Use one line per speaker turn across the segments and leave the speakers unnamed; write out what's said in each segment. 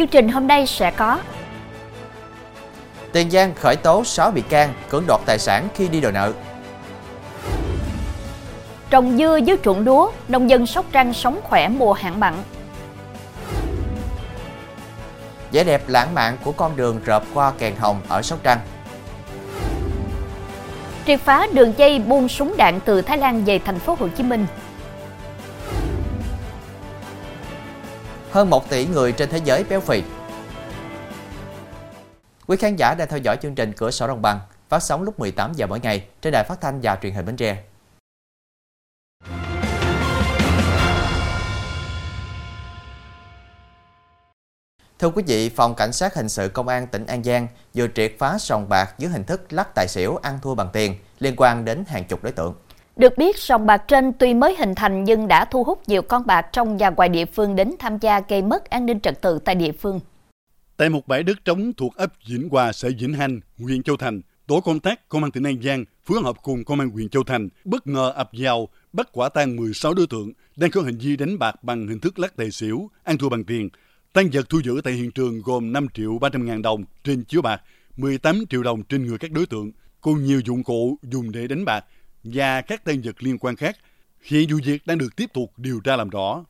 chương trình hôm nay sẽ có
Tiền Giang khởi tố 6 bị can cưỡng đoạt tài sản khi đi đòi nợ.
Trồng dưa dưới ruộng lúa, nông dân Sóc Trăng sống khỏe mùa hạn mặn.
Vẻ đẹp lãng mạn của con đường rợp qua kèn hồng ở Sóc Trăng.
Triệt phá đường dây buôn súng đạn từ Thái Lan về thành phố Hồ Chí Minh.
Hơn 1 tỷ người trên thế giới béo phì. Quý khán giả đang theo dõi chương trình Cửa sổ Đồng bằng phát sóng lúc 18 giờ mỗi ngày trên đài phát thanh và truyền hình Bến Tre. Thưa quý vị, Phòng Cảnh sát Hình sự Công an tỉnh An Giang vừa triệt phá sòng bạc dưới hình thức lắc tài xỉu ăn thua bằng tiền liên quan đến hàng chục đối tượng.
Được biết, sòng bạc trên tuy mới hình thành nhưng đã thu hút nhiều con bạc trong và ngoài địa phương đến tham gia gây mất an ninh trật tự tại địa phương.
Tại một bãi đất trống thuộc ấp Vĩnh Hòa, xã Vĩnh Hành, huyện Châu Thành, tổ công tác công an tỉnh An Giang phối hợp cùng công an huyện Châu Thành bất ngờ ập vào bắt quả tang 16 đối tượng đang có hành vi đánh bạc bằng hình thức lắc tài xỉu, ăn thua bằng tiền. Tăng vật thu giữ tại hiện trường gồm 5 triệu 300 ngàn đồng trên chiếu bạc, 18 triệu đồng trên người các đối tượng, cùng nhiều dụng cụ dùng để đánh bạc và các tăng vật liên quan khác. Hiện vụ việc đang được tiếp tục điều tra làm rõ.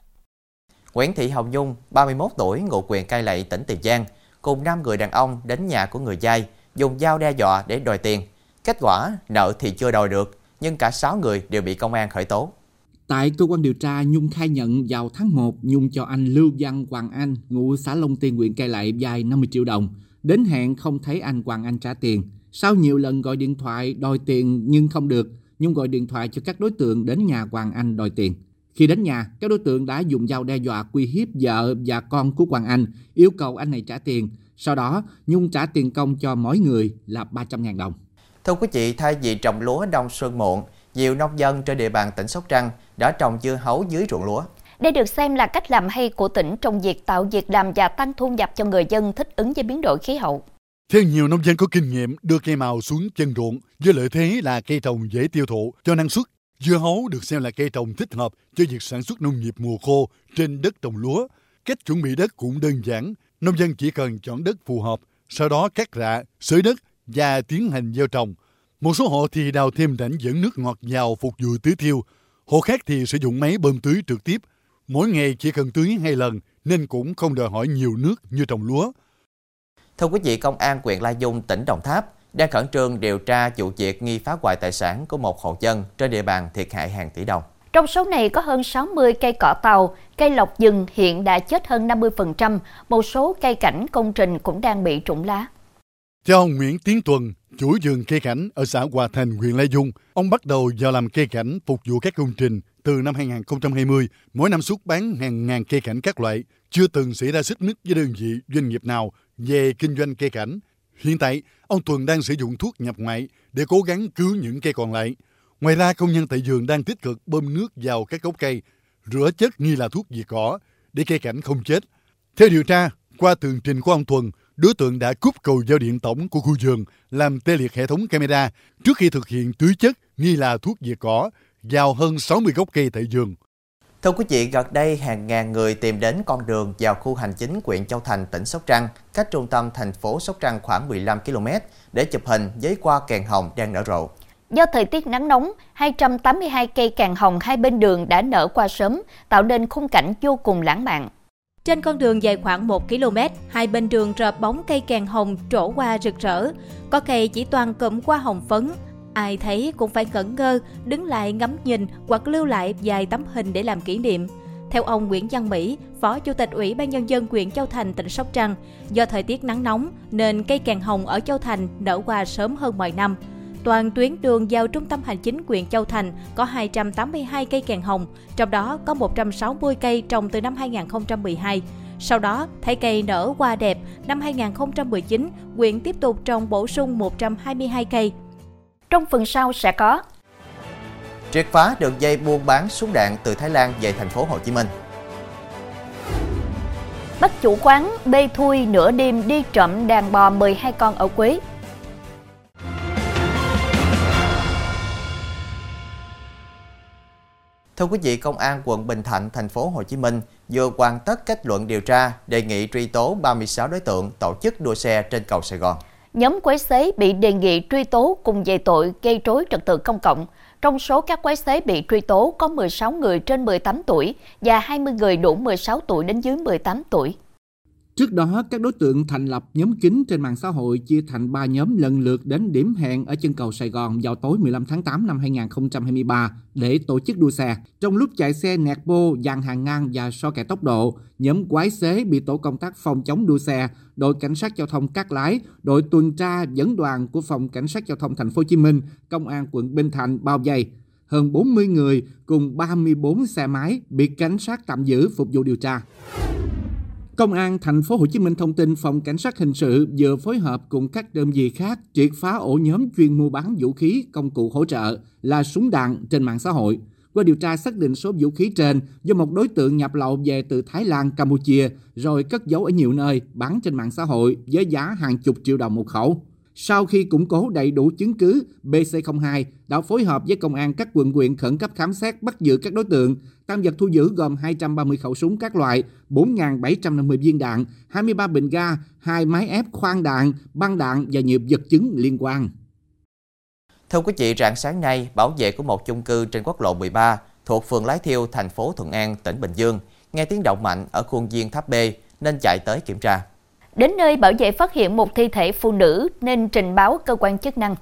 Nguyễn Thị Hồng Nhung, 31 tuổi, ngụ quyền cai lậy tỉnh Tiền Giang, cùng 5 người đàn ông đến nhà của người dai, dùng dao đe dọa để đòi tiền. Kết quả, nợ thì chưa đòi được, nhưng cả 6 người đều bị công an khởi tố.
Tại cơ quan điều tra, Nhung khai nhận vào tháng 1, Nhung cho anh Lưu Văn Hoàng Anh, ngụ xã Long Tiên, huyện Cai Lậy, vay 50 triệu đồng. Đến hẹn không thấy anh Hoàng Anh trả tiền. Sau nhiều lần gọi điện thoại đòi tiền nhưng không được, Nhung gọi điện thoại cho các đối tượng đến nhà Hoàng Anh đòi tiền. Khi đến nhà, các đối tượng đã dùng dao đe dọa uy hiếp vợ và con của Hoàng Anh, yêu cầu anh này trả tiền. Sau đó, Nhung trả tiền công cho mỗi người là 300.000 đồng.
Thưa quý vị, thay vì trồng lúa đông xuân muộn, nhiều nông dân trên địa bàn tỉnh Sóc Trăng đã trồng dưa hấu dưới ruộng lúa.
Đây được xem là cách làm hay của tỉnh trong việc tạo việc làm và tăng thu nhập cho người dân thích ứng với biến đổi khí hậu.
Theo nhiều nông dân có kinh nghiệm đưa cây màu xuống chân ruộng, với lợi thế là cây trồng dễ tiêu thụ cho năng suất. Dưa hấu được xem là cây trồng thích hợp cho việc sản xuất nông nghiệp mùa khô trên đất trồng lúa. Cách chuẩn bị đất cũng đơn giản, nông dân chỉ cần chọn đất phù hợp, sau đó cắt rạ, xới đất và tiến hành gieo trồng. Một số hộ thì đào thêm rãnh dẫn nước ngọt vào phục vụ tưới tiêu. Hộ khác thì sử dụng máy bơm tưới trực tiếp. Mỗi ngày chỉ cần tưới hai lần nên cũng không đòi hỏi nhiều nước như trồng lúa.
Thưa quý vị, Công an huyện La Dung, tỉnh Đồng Tháp đang khẩn trương điều tra vụ việc nghi phá hoại tài sản của một hộ dân trên địa bàn thiệt hại hàng tỷ đồng.
Trong số này có hơn 60 cây cỏ tàu, cây lộc rừng hiện đã chết hơn 50%, một số cây cảnh công trình cũng đang bị trũng lá.
Theo ông Nguyễn Tiến Tuần, chủ vườn cây cảnh ở xã Hòa Thành, huyện La Dung, ông bắt đầu vào làm cây cảnh phục vụ các công trình từ năm 2020, mỗi năm xuất bán hàng ngàn cây cảnh các loại, chưa từng xảy ra xích mích với đơn vị doanh nghiệp nào về kinh doanh cây cảnh. Hiện tại, ông Tuần đang sử dụng thuốc nhập ngoại để cố gắng cứu những cây còn lại. Ngoài ra, công nhân tại vườn đang tích cực bơm nước vào các gốc cây, rửa chất nghi là thuốc diệt cỏ để cây cảnh không chết. Theo điều tra, qua tường trình của ông Thuần, đối tượng đã cúp cầu giao điện tổng của khu vườn làm tê liệt hệ thống camera trước khi thực hiện tưới chất nghi là thuốc diệt cỏ vào hơn 60 gốc cây tại vườn.
Thưa quý vị, gần đây hàng ngàn người tìm đến con đường vào khu hành chính huyện Châu Thành, tỉnh Sóc Trăng, cách trung tâm thành phố Sóc Trăng khoảng 15 km để chụp hình với qua kèn hồng đang nở rộ.
Do thời tiết nắng nóng, 282 cây càng hồng hai bên đường đã nở qua sớm, tạo nên khung cảnh vô cùng lãng mạn.
Trên con đường dài khoảng 1 km, hai bên đường rợp bóng cây càng hồng trổ qua rực rỡ. Có cây chỉ toàn cụm qua hồng phấn. Ai thấy cũng phải ngẩn ngơ, đứng lại ngắm nhìn hoặc lưu lại vài tấm hình để làm kỷ niệm. Theo ông Nguyễn Văn Mỹ, Phó Chủ tịch Ủy ban Nhân dân huyện Châu Thành, tỉnh Sóc Trăng, do thời tiết nắng nóng nên cây càng hồng ở Châu Thành nở hoa sớm hơn mọi năm. Toàn tuyến đường vào trung tâm hành chính huyện Châu Thành có 282 cây càng hồng, trong đó có 160 cây trồng từ năm 2012. Sau đó, thấy cây nở hoa đẹp, năm 2019, huyện tiếp tục trồng bổ sung 122 cây.
Trong phần sau sẽ có
Triệt phá đường dây buôn bán súng đạn từ Thái Lan về thành phố Hồ Chí Minh.
Bắt chủ quán bê thui nửa đêm đi trộm đàn bò 12 con ở Quế.
Thưa quý vị, Công an quận Bình Thạnh, thành phố Hồ Chí Minh vừa hoàn tất kết luận điều tra đề nghị truy tố 36 đối tượng tổ chức đua xe trên cầu Sài Gòn.
Nhóm quái xế bị đề nghị truy tố cùng về tội gây rối trật tự công cộng. Trong số các quái xế bị truy tố, có 16 người trên 18 tuổi và 20 người đủ 16 tuổi đến dưới 18 tuổi.
Trước đó, các đối tượng thành lập nhóm kín trên mạng xã hội chia thành 3 nhóm lần lượt đến điểm hẹn ở chân cầu Sài Gòn vào tối 15 tháng 8 năm 2023 để tổ chức đua xe. Trong lúc chạy xe nẹt bô, dàn hàng ngang và so kẻ tốc độ, nhóm quái xế bị tổ công tác phòng chống đua xe, đội cảnh sát giao thông Cát Lái, đội tuần tra dẫn đoàn của phòng cảnh sát giao thông thành phố Hồ Chí Minh, công an quận Bình Thạnh bao vây hơn 40 người cùng 34 xe máy bị cảnh sát tạm giữ phục vụ điều tra. Công an thành phố Hồ Chí Minh thông tin phòng cảnh sát hình sự vừa phối hợp cùng các đơn vị khác triệt phá ổ nhóm chuyên mua bán vũ khí, công cụ hỗ trợ là súng đạn trên mạng xã hội. Qua điều tra xác định số vũ khí trên do một đối tượng nhập lậu về từ Thái Lan, Campuchia rồi cất giấu ở nhiều nơi bán trên mạng xã hội với giá hàng chục triệu đồng một khẩu. Sau khi củng cố đầy đủ chứng cứ, BC02 đã phối hợp với công an các quận huyện khẩn cấp khám xét bắt giữ các đối tượng. Tăng vật thu giữ gồm 230 khẩu súng các loại, 4.750 viên đạn, 23 bình ga, 2 máy ép khoan đạn, băng đạn và nhiều vật chứng liên quan.
Thưa quý vị, rạng sáng nay, bảo vệ của một chung cư trên quốc lộ 13 thuộc phường Lái Thiêu, thành phố Thuận An, tỉnh Bình Dương, nghe tiếng động mạnh ở khuôn viên tháp B nên chạy tới kiểm tra.
Đến nơi bảo vệ phát hiện một thi thể phụ nữ nên trình báo cơ quan chức năng.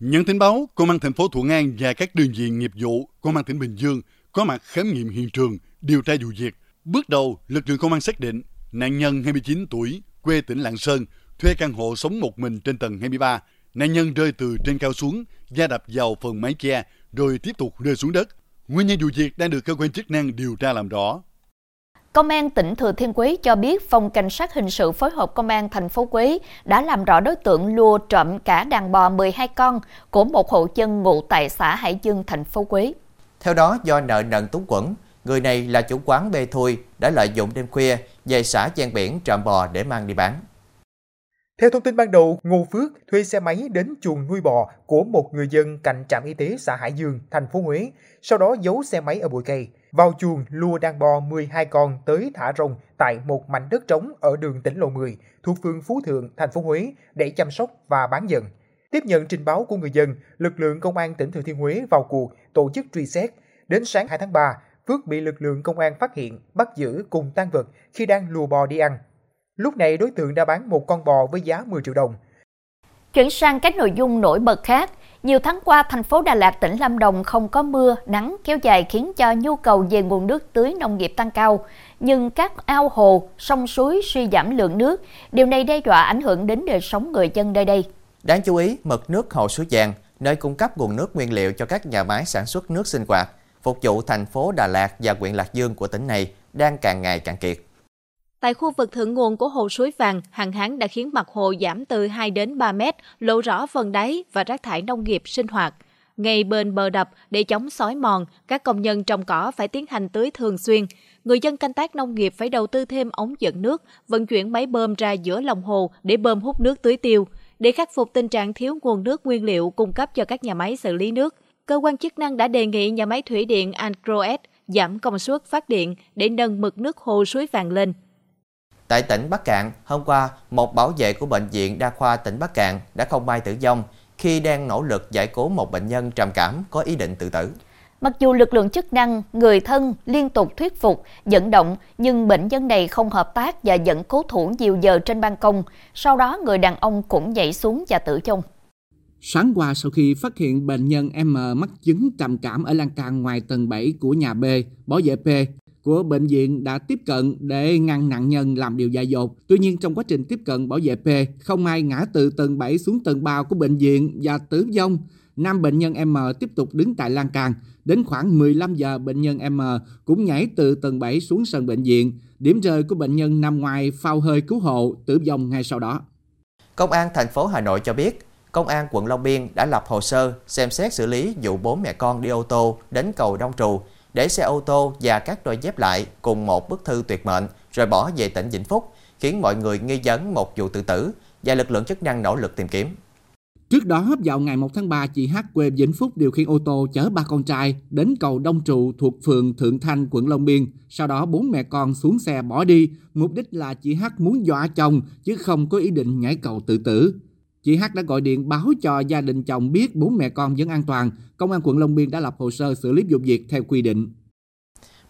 Nhận tin báo, Công an thành phố Thuận An và các đơn vị nghiệp vụ Công an tỉnh Bình Dương có mặt khám nghiệm hiện trường, điều tra vụ việc. Bước đầu, lực lượng công an xác định nạn nhân 29 tuổi, quê tỉnh Lạng Sơn, thuê căn hộ sống một mình trên tầng 23. Nạn nhân rơi từ trên cao xuống, da đập vào phần mái che, rồi tiếp tục rơi xuống đất. Nguyên nhân vụ việc đang được cơ quan chức năng điều tra làm rõ.
Công an tỉnh Thừa Thiên Huế cho biết phòng cảnh sát hình sự phối hợp công an thành phố Huế đã làm rõ đối tượng lùa trộm cả đàn bò 12 con của một hộ dân ngụ tại xã Hải Dương, thành phố Huế.
Theo đó, do nợ nần túng quẩn, người này là chủ quán bê thui đã lợi dụng đêm khuya về xã gian biển trộm bò để mang đi bán.
Theo thông tin ban đầu, Ngô Phước thuê xe máy đến chuồng nuôi bò của một người dân cạnh trạm y tế xã Hải Dương, thành phố Huế, sau đó giấu xe máy ở bụi cây. Vào chuồng lùa đàn bò 12 con tới thả rồng tại một mảnh đất trống ở đường tỉnh lộ 10 thuộc phường Phú Thượng, thành phố Huế để chăm sóc và bán dần. Tiếp nhận trình báo của người dân, lực lượng công an tỉnh Thừa Thiên Huế vào cuộc tổ chức truy xét. Đến sáng 2 tháng 3, Phước bị lực lượng công an phát hiện, bắt giữ cùng tan vật khi đang lùa bò đi ăn. Lúc này đối tượng đã bán một con bò với giá 10 triệu đồng.
Chuyển sang các nội dung nổi bật khác, nhiều tháng qua, thành phố Đà Lạt, tỉnh Lâm Đồng không có mưa, nắng kéo dài khiến cho nhu cầu về nguồn nước tưới nông nghiệp tăng cao. Nhưng các ao hồ, sông suối suy giảm lượng nước, điều này đe dọa ảnh hưởng đến đời sống người dân nơi đây.
Đáng chú ý, mực nước hồ Suối Giang, nơi cung cấp nguồn nước nguyên liệu cho các nhà máy sản xuất nước sinh hoạt, phục vụ thành phố Đà Lạt và huyện Lạc Dương của tỉnh này đang càng ngày càng kiệt.
Tại khu vực thượng nguồn của hồ suối vàng, hạn hán đã khiến mặt hồ giảm từ 2 đến 3 mét, lộ rõ phần đáy và rác thải nông nghiệp sinh hoạt. Ngay bên bờ đập để chống sói mòn, các công nhân trồng cỏ phải tiến hành tưới thường xuyên. Người dân canh tác nông nghiệp phải đầu tư thêm ống dẫn nước, vận chuyển máy bơm ra giữa lòng hồ để bơm hút nước tưới tiêu. Để khắc phục tình trạng thiếu nguồn nước nguyên liệu cung cấp cho các nhà máy xử lý nước, cơ quan chức năng đã đề nghị nhà máy thủy điện Ancroet giảm công suất phát điện để nâng mực nước hồ suối vàng lên.
Tại tỉnh Bắc Cạn, hôm qua, một bảo vệ của Bệnh viện Đa khoa tỉnh Bắc Cạn đã không may tử vong khi đang nỗ lực giải cứu một bệnh nhân trầm cảm có ý định tự tử.
Mặc dù lực lượng chức năng, người thân liên tục thuyết phục, dẫn động, nhưng bệnh nhân này không hợp tác và dẫn cố thủ nhiều giờ trên ban công. Sau đó, người đàn ông cũng nhảy xuống và tử vong.
Sáng qua sau khi phát hiện bệnh nhân M mắc chứng trầm cảm ở lan can ngoài tầng 7 của nhà B, bảo vệ P của bệnh viện đã tiếp cận để ngăn nạn nhân làm điều dại dột. Tuy nhiên trong quá trình tiếp cận bảo vệ P, không ai ngã từ tầng 7 xuống tầng 3 của bệnh viện và tử vong. Nam bệnh nhân M tiếp tục đứng tại lan can. Đến khoảng 15 giờ, bệnh nhân M cũng nhảy từ tầng 7 xuống sân bệnh viện. Điểm rơi của bệnh nhân nằm ngoài phao hơi cứu hộ, tử vong ngay sau đó.
Công an thành phố Hà Nội cho biết, Công an quận Long Biên đã lập hồ sơ xem xét xử lý vụ bố mẹ con đi ô tô đến cầu Đông Trù để xe ô tô và các đôi dép lại cùng một bức thư tuyệt mệnh rồi bỏ về tỉnh Vĩnh Phúc, khiến mọi người nghi vấn một vụ tự tử và lực lượng chức năng nỗ lực tìm kiếm.
Trước đó, vào ngày 1 tháng 3, chị H quê Vĩnh Phúc điều khiển ô tô chở ba con trai đến cầu Đông Trụ thuộc phường Thượng Thanh, quận Long Biên. Sau đó bốn mẹ con xuống xe bỏ đi, mục đích là chị H muốn dọa chồng chứ không có ý định nhảy cầu tự tử. Chị H đã gọi điện báo cho gia đình chồng biết bốn mẹ con vẫn an toàn. Công an quận Long Biên đã lập hồ sơ xử lý vụ việc theo quy định.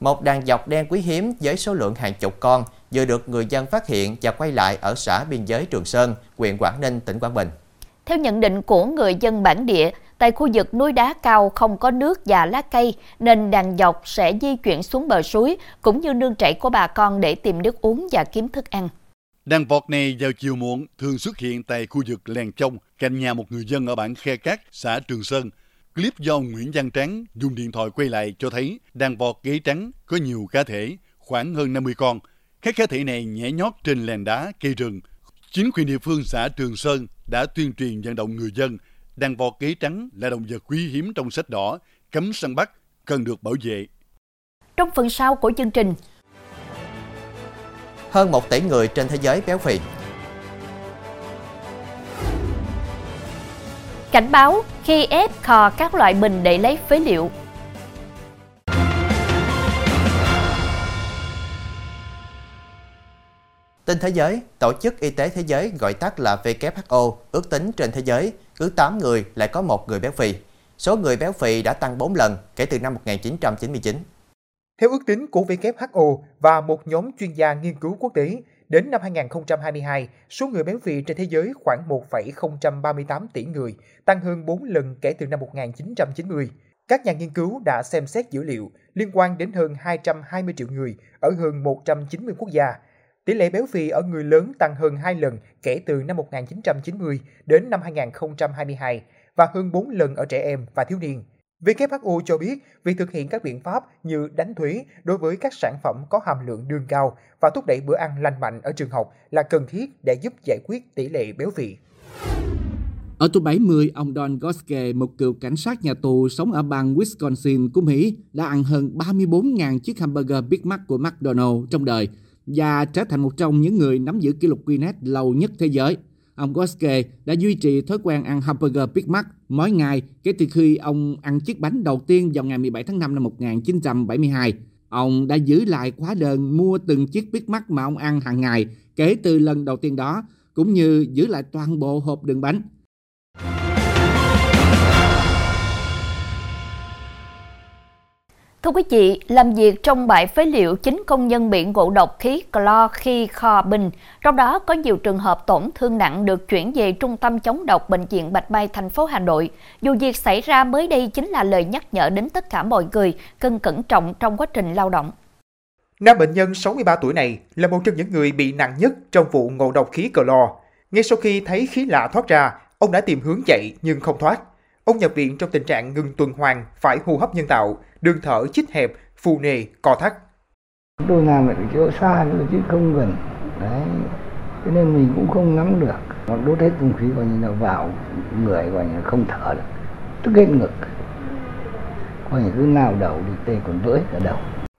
Một đàn dọc đen quý hiếm với số lượng hàng chục con vừa được người dân phát hiện và quay lại ở xã biên giới Trường Sơn, huyện Quảng Ninh, tỉnh Quảng Bình.
Theo nhận định của người dân bản địa, tại khu vực núi đá cao không có nước và lá cây nên đàn dọc sẽ di chuyển xuống bờ suối cũng như nương chảy của bà con để tìm nước uống và kiếm thức ăn.
Đàn vọt này vào chiều muộn thường xuất hiện tại khu vực làng Trông, cạnh nhà một người dân ở bản Khe Cát, xã Trường Sơn. Clip do Nguyễn Văn Trắng dùng điện thoại quay lại cho thấy đàn vọt gáy trắng có nhiều cá thể, khoảng hơn 50 con. Các cá thể này nhảy nhót trên làn đá, cây rừng. Chính quyền địa phương xã Trường Sơn đã tuyên truyền vận động người dân đàn vọt gáy trắng là động vật quý hiếm trong sách đỏ, cấm săn bắt, cần được bảo vệ.
Trong phần sau của chương trình,
hơn 1 tỷ người trên thế giới béo phì.
Cảnh báo khi ép kho các loại bình để lấy phế liệu.
Tin thế giới, Tổ chức Y tế Thế giới gọi tắt là WHO ước tính trên thế giới cứ 8 người lại có một người béo phì. Số người béo phì đã tăng 4 lần kể từ năm 1999.
Theo ước tính của WHO và một nhóm chuyên gia nghiên cứu quốc tế, đến năm 2022, số người béo phì trên thế giới khoảng 1,038 tỷ người, tăng hơn 4 lần kể từ năm 1990. Các nhà nghiên cứu đã xem xét dữ liệu liên quan đến hơn 220 triệu người ở hơn 190 quốc gia. Tỷ lệ béo phì ở người lớn tăng hơn 2 lần kể từ năm 1990 đến năm 2022 và hơn 4 lần ở trẻ em và thiếu niên. WHO cho biết việc thực hiện các biện pháp như đánh thuế đối với các sản phẩm có hàm lượng đường cao và thúc đẩy bữa ăn lành mạnh ở trường học là cần thiết để giúp giải quyết tỷ lệ béo phì.
Ở tuổi 70, ông Don Goske, một cựu cảnh sát nhà tù sống ở bang Wisconsin của Mỹ, đã ăn hơn 34.000 chiếc hamburger Big Mac của McDonald's trong đời và trở thành một trong những người nắm giữ kỷ lục Guinness lâu nhất thế giới. Ông Goske đã duy trì thói quen ăn hamburger Big Mac mỗi ngày kể từ khi ông ăn chiếc bánh đầu tiên vào ngày 17 tháng 5 năm 1972. Ông đã giữ lại khóa đơn mua từng chiếc Big Mac mà ông ăn hàng ngày kể từ lần đầu tiên đó, cũng như giữ lại toàn bộ hộp đường bánh.
Thưa quý vị, làm việc trong bãi phế liệu, chính công nhân bị ngộ độc khí clo khi kho bình. Trong đó có nhiều trường hợp tổn thương nặng được chuyển về trung tâm chống độc Bệnh viện Bạch Mai, thành phố Hà Nội. Dù việc xảy ra mới đây chính là lời nhắc nhở đến tất cả mọi người cần cẩn trọng trong quá trình lao động.
Nam bệnh nhân 63 tuổi này là một trong những người bị nặng nhất trong vụ ngộ độc khí clo. Ngay sau khi thấy khí lạ thoát ra, ông đã tìm hướng chạy nhưng không thoát. Ông nhập viện trong tình trạng ngừng tuần hoàn, phải hô hấp nhân tạo, đường thở chít hẹp, phù nề, co thắt.
Tôi làm ở chỗ xa nữa chứ không gần. Đấy. Cho nên mình cũng không nắm được. Nó đốt hết không khí coi như là vào người coi như không thở được. Tức hết ngực. Coi như cứ nào đầu đi tê còn vỡ cả đầu.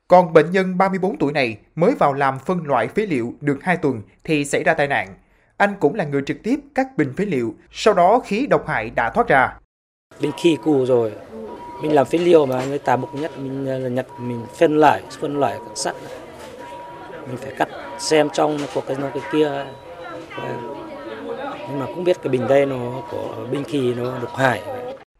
Còn bệnh nhân 34 tuổi này mới vào làm phân loại phế liệu được 2 tuần thì xảy ra tai nạn. Anh cũng là người trực tiếp cắt bình phế liệu, sau đó khí độc hại đã thoát ra.
Bên khi cù rồi, mình làm phế liệu mà người ta bục nhất mình là nhặt mình phân loại phân loại sắt. Mình phải cắt xem trong nó có cái nó cái kia. Nhưng mà cũng biết cái bình đây nó của binh khí nó độc hại.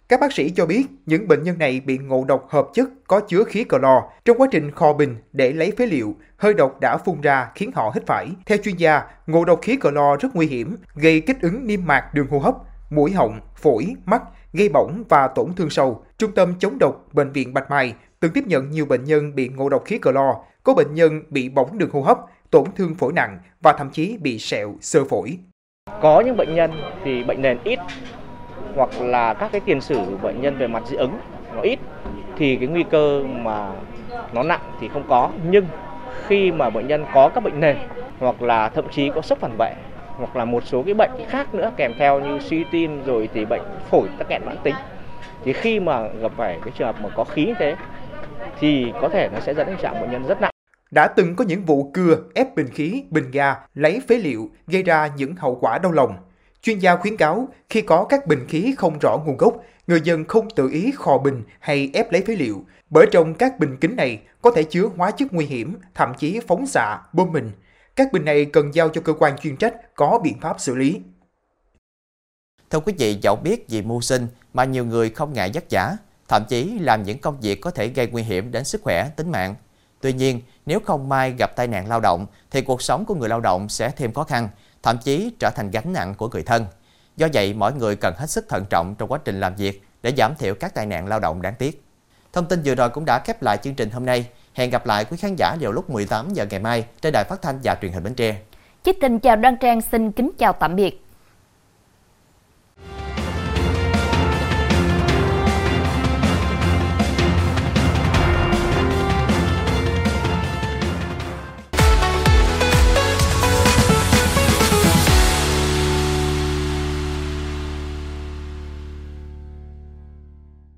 Các bác sĩ cho biết những bệnh nhân này bị ngộ độc hợp chất có chứa khí clo. Trong quá trình kho bình để lấy phế liệu, hơi độc đã phun ra khiến họ hít phải. Theo chuyên gia, ngộ độc khí clo rất nguy hiểm, gây kích ứng niêm mạc đường hô hấp, mũi họng, phổi, mắt, gây bỏng và tổn thương sâu. Trung tâm chống độc Bệnh viện Bạch Mai từng tiếp nhận nhiều bệnh nhân bị ngộ độc khí clo, có bệnh nhân bị bỏng đường hô hấp, tổn thương phổi nặng và thậm chí bị sẹo, sơ phổi.
Có những bệnh nhân thì bệnh nền ít hoặc là các cái tiền sử bệnh nhân về mặt dị ứng nó ít thì cái nguy cơ mà nó nặng thì không có nhưng khi mà bệnh nhân có các bệnh nền hoặc là thậm chí có sốc phản vệ hoặc là một số cái bệnh khác nữa kèm theo như suy tim rồi thì bệnh phổi tắc nghẽn mãn tính thì khi mà gặp phải cái trường hợp mà có khí như thế thì có thể nó sẽ dẫn đến trạng bệnh nhân rất nặng
đã từng có những vụ cưa ép bình khí, bình ga, lấy phế liệu gây ra những hậu quả đau lòng. Chuyên gia khuyến cáo khi có các bình khí không rõ nguồn gốc, người dân không tự ý kho bình hay ép lấy phế liệu, bởi trong các bình kính này có thể chứa hóa chất nguy hiểm, thậm chí phóng xạ, bom mìn. Các bình này cần giao cho cơ quan chuyên trách có biện pháp xử lý.
Thưa quý vị, dẫu biết vì mưu sinh mà nhiều người không ngại giấc giả, thậm chí làm những công việc có thể gây nguy hiểm đến sức khỏe, tính mạng. Tuy nhiên, nếu không may gặp tai nạn lao động thì cuộc sống của người lao động sẽ thêm khó khăn, thậm chí trở thành gánh nặng của người thân. Do vậy, mỗi người cần hết sức thận trọng trong quá trình làm việc để giảm thiểu các tai nạn lao động đáng tiếc. Thông tin vừa rồi cũng đã khép lại chương trình hôm nay. Hẹn gặp lại quý khán giả vào lúc 18 giờ ngày mai trên đài phát thanh và truyền hình Bến Tre.
Chí Tình chào Đoan Trang xin kính chào tạm biệt.